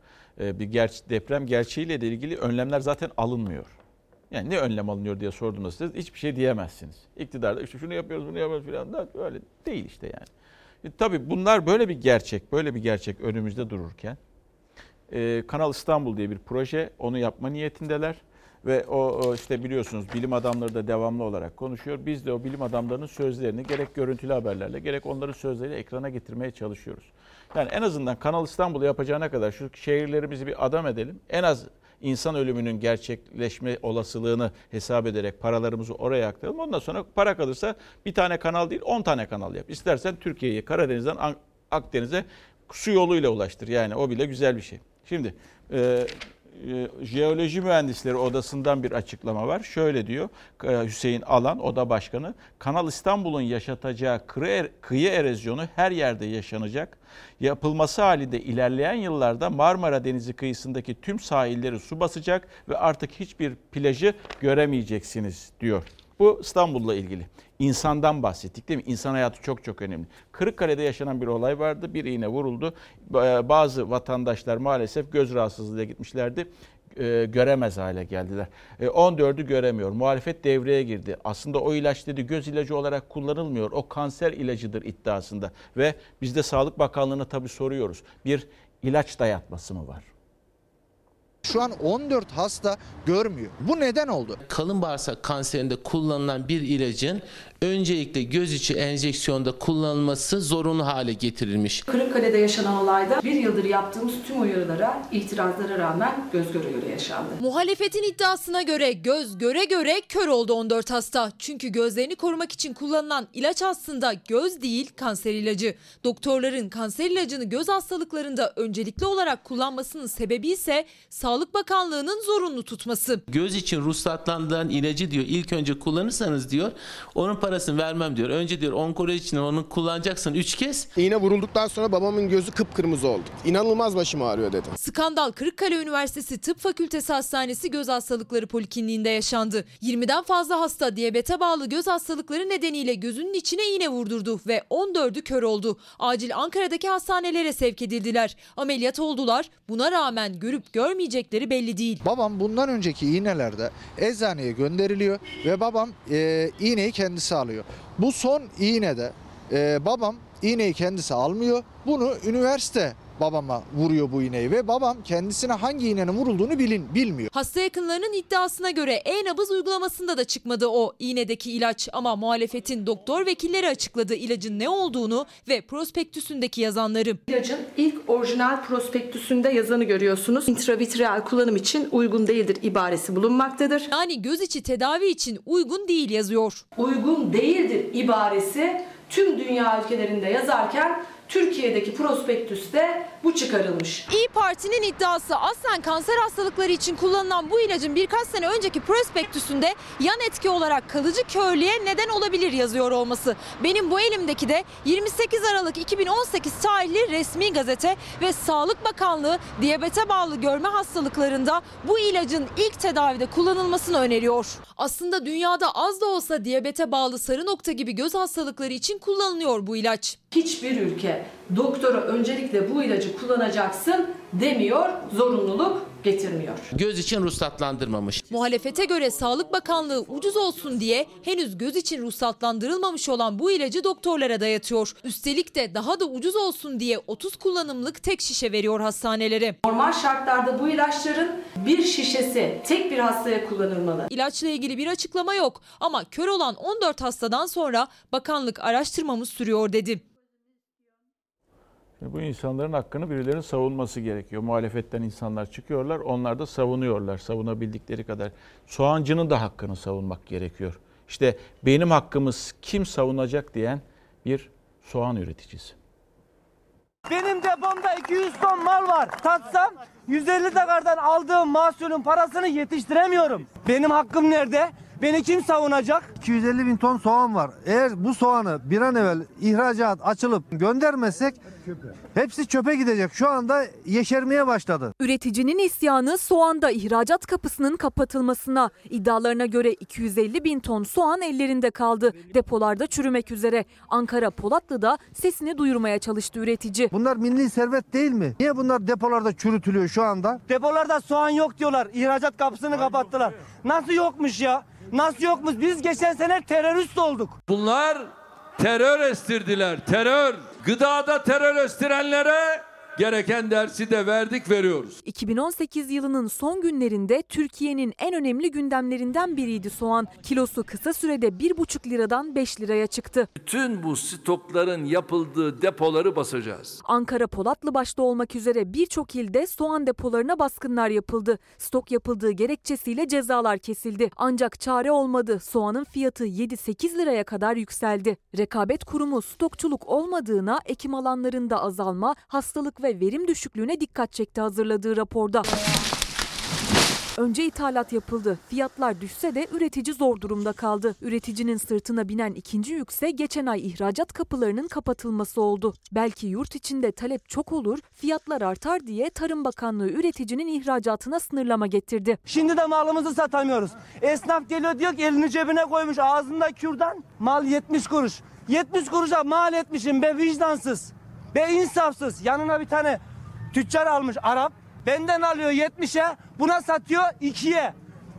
Ee, bir ger deprem gerçeğiyle de ilgili önlemler zaten alınmıyor. Yani ne önlem alınıyor diye sorduğunuzda siz hiçbir şey diyemezsiniz. İktidarda işte şunu yapıyoruz bunu yapıyoruz falan da öyle değil işte yani. E, tabii bunlar böyle bir gerçek, böyle bir gerçek önümüzde dururken e, Kanal İstanbul diye bir proje onu yapma niyetindeler. Ve o, o işte biliyorsunuz bilim adamları da devamlı olarak konuşuyor. Biz de o bilim adamlarının sözlerini gerek görüntülü haberlerle gerek onların sözleriyle ekrana getirmeye çalışıyoruz. Yani en azından Kanal İstanbul'u yapacağına kadar şu şehirlerimizi bir adam edelim. En az insan ölümünün gerçekleşme olasılığını hesap ederek paralarımızı oraya aktaralım. Ondan sonra para kalırsa bir tane kanal değil 10 tane kanal yap. İstersen Türkiye'yi Karadeniz'den Akdeniz'e su yoluyla ulaştır. Yani o bile güzel bir şey. Şimdi e, Jeoloji Mühendisleri Odası'ndan bir açıklama var. Şöyle diyor e, Hüseyin Alan, Oda Başkanı. Kanal İstanbul'un yaşatacağı kıyı, kıyı erozyonu her yerde yaşanacak. Yapılması halinde ilerleyen yıllarda Marmara Denizi kıyısındaki tüm sahilleri su basacak ve artık hiçbir plajı göremeyeceksiniz diyor. Bu İstanbul'la ilgili. İnsandan bahsettik değil mi? İnsan hayatı çok çok önemli. Kırıkkale'de yaşanan bir olay vardı. Bir iğne vuruldu. Bazı vatandaşlar maalesef göz rahatsızlığıyla gitmişlerdi. E, göremez hale geldiler. E, 14'ü göremiyor. Muhalefet devreye girdi. Aslında o ilaç dedi göz ilacı olarak kullanılmıyor. O kanser ilacıdır iddiasında. Ve biz de Sağlık Bakanlığı'na tabii soruyoruz. Bir ilaç dayatması mı var? Şu an 14 hasta görmüyor. Bu neden oldu? Kalın bağırsak kanserinde kullanılan bir ilacın öncelikle göz içi enjeksiyonda kullanılması zorunlu hale getirilmiş. Kırıkkale'de yaşanan olayda bir yıldır yaptığımız tüm uyarılara, itirazlara rağmen göz göre göre yaşandı. Muhalefetin iddiasına göre göz göre göre kör oldu 14 hasta. Çünkü gözlerini korumak için kullanılan ilaç aslında göz değil kanser ilacı. Doktorların kanser ilacını göz hastalıklarında öncelikli olarak kullanmasının sebebi ise Sağlık Bakanlığı'nın zorunlu tutması. Göz için ruhsatlandırılan ilacı diyor ilk önce kullanırsanız diyor onun parasını vermem diyor. Önce diyor onkoloji için onu kullanacaksın 3 kez. İğne vurulduktan sonra babamın gözü kıpkırmızı oldu. İnanılmaz başım ağrıyor dedi. Skandal Kırıkkale Üniversitesi Tıp Fakültesi Hastanesi Göz Hastalıkları Polikliniğinde yaşandı. 20'den fazla hasta diyabete bağlı göz hastalıkları nedeniyle gözünün içine iğne vurdurdu ve 14'ü kör oldu. Acil Ankara'daki hastanelere sevk edildiler. Ameliyat oldular. Buna rağmen görüp görmeyecekleri belli değil. Babam bundan önceki iğnelerde eczaneye gönderiliyor ve babam e, iğneyi kendisi alıyor. Bu son iğnede e, babam iğneyi kendisi almıyor. Bunu üniversite babama vuruyor bu iğneyi ve babam kendisine hangi iğnenin vurulduğunu bilin, bilmiyor. Hasta yakınlarının iddiasına göre e-nabız uygulamasında da çıkmadı o iğnedeki ilaç ama muhalefetin doktor vekilleri açıkladı ilacın ne olduğunu ve prospektüsündeki yazanları. İlacın ilk orijinal prospektüsünde yazanı görüyorsunuz. İntravitreal kullanım için uygun değildir ibaresi bulunmaktadır. Yani göz içi tedavi için uygun değil yazıyor. Uygun değildir ibaresi tüm dünya ülkelerinde yazarken Türkiye'deki prospektüste bu çıkarılmış. İyi Parti'nin iddiası aslen kanser hastalıkları için kullanılan bu ilacın birkaç sene önceki prospektüsünde yan etki olarak kalıcı körlüğe neden olabilir yazıyor olması. Benim bu elimdeki de 28 Aralık 2018 tarihli resmi gazete ve Sağlık Bakanlığı diyabete bağlı görme hastalıklarında bu ilacın ilk tedavide kullanılmasını öneriyor. Aslında dünyada az da olsa diyabete bağlı sarı nokta gibi göz hastalıkları için kullanılıyor bu ilaç. Hiçbir ülke doktora öncelikle bu ilacı kullanacaksın demiyor, zorunluluk getirmiyor. Göz için ruhsatlandırmamış. Muhalefete göre Sağlık Bakanlığı ucuz olsun diye henüz göz için ruhsatlandırılmamış olan bu ilacı doktorlara dayatıyor. Üstelik de daha da ucuz olsun diye 30 kullanımlık tek şişe veriyor hastanelere. Normal şartlarda bu ilaçların bir şişesi tek bir hastaya kullanılmalı. İlaçla ilgili bir açıklama yok ama kör olan 14 hastadan sonra bakanlık araştırmamız sürüyor dedi. Şimdi bu insanların hakkını birilerinin savunması gerekiyor. Muhalefetten insanlar çıkıyorlar, onlar da savunuyorlar savunabildikleri kadar. Soğancının da hakkını savunmak gerekiyor. İşte benim hakkımız kim savunacak diyen bir soğan üreticisi. Benim depomda 200 ton mal var. Tatsam 150 takardan aldığım mahsulün parasını yetiştiremiyorum. Benim hakkım nerede? Beni kim savunacak? 250 bin ton soğan var. Eğer bu soğanı bir an evvel ihracat açılıp göndermezsek hepsi çöpe gidecek. Şu anda yeşermeye başladı. Üreticinin isyanı soğanda ihracat kapısının kapatılmasına. İddialarına göre 250 bin ton soğan ellerinde kaldı. Depolarda çürümek üzere. Ankara Polatlı'da sesini duyurmaya çalıştı üretici. Bunlar milli servet değil mi? Niye bunlar depolarda çürütülüyor şu anda? Depolarda soğan yok diyorlar. İhracat kapısını kapattılar. Nasıl yokmuş ya? Nasıl yokmuş? Biz geçen sene terörist olduk. Bunlar terör estirdiler. Terör. Gıdada terör estirenlere Gereken dersi de verdik veriyoruz. 2018 yılının son günlerinde Türkiye'nin en önemli gündemlerinden biriydi soğan. Kilosu kısa sürede 1,5 liradan 5 liraya çıktı. Bütün bu stokların yapıldığı depoları basacağız. Ankara Polatlı başta olmak üzere birçok ilde soğan depolarına baskınlar yapıldı. Stok yapıldığı gerekçesiyle cezalar kesildi. Ancak çare olmadı. Soğanın fiyatı 7-8 liraya kadar yükseldi. Rekabet Kurumu stokçuluk olmadığına, ekim alanlarında azalma, hastalık ve verim düşüklüğüne dikkat çekti hazırladığı raporda. Önce ithalat yapıldı. Fiyatlar düşse de üretici zor durumda kaldı. Üreticinin sırtına binen ikinci yükse geçen ay ihracat kapılarının kapatılması oldu. Belki yurt içinde talep çok olur, fiyatlar artar diye Tarım Bakanlığı üreticinin ihracatına sınırlama getirdi. Şimdi de malımızı satamıyoruz. Esnaf geliyor diyor ki elini cebine koymuş ağzında kürdan. Mal 70 kuruş. 70 kuruşa mal etmişim be vicdansız. Be insafsız. Yanına bir tane tüccar almış Arap. Benden alıyor 70'e buna satıyor 2'ye.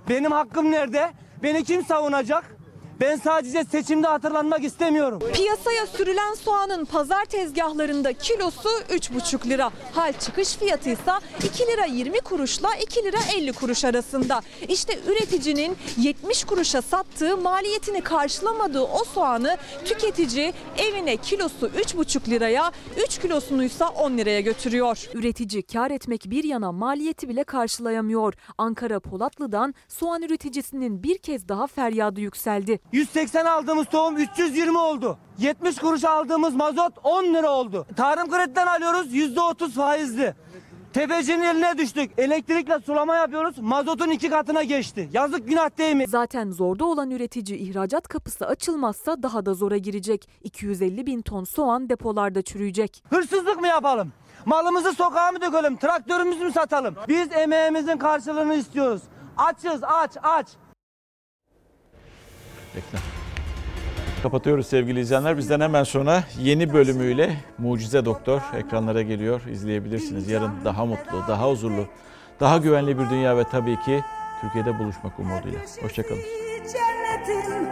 Benim hakkım nerede? Beni kim savunacak? Ben sadece seçimde hatırlanmak istemiyorum. Piyasaya sürülen soğanın pazar tezgahlarında kilosu 3,5 lira. Hal çıkış fiyatı ise 2 lira 20 kuruşla 2 lira 50 kuruş arasında. İşte üreticinin 70 kuruşa sattığı maliyetini karşılamadığı o soğanı tüketici evine kilosu 3,5 liraya 3 kilosunu ise 10 liraya götürüyor. Üretici kar etmek bir yana maliyeti bile karşılayamıyor. Ankara Polatlı'dan soğan üreticisinin bir kez daha feryadı yükseldi. 180 aldığımız tohum 320 oldu. 70 kuruş aldığımız mazot 10 lira oldu. Tarım krediden alıyoruz %30 faizli. Tepecinin eline düştük. Elektrikle sulama yapıyoruz. Mazotun iki katına geçti. Yazık günah değil mi? Zaten zorda olan üretici ihracat kapısı açılmazsa daha da zora girecek. 250 bin ton soğan depolarda çürüyecek. Hırsızlık mı yapalım? Malımızı sokağa mı dökelim? Traktörümüzü mü satalım? Biz emeğimizin karşılığını istiyoruz. Açız aç aç. Bekle. Kapatıyoruz sevgili izleyenler. Bizden hemen sonra yeni bölümüyle Mucize Doktor ekranlara geliyor. İzleyebilirsiniz. Yarın daha mutlu, daha huzurlu, daha güvenli bir dünya ve tabii ki Türkiye'de buluşmak umuduyla. Hoşçakalın.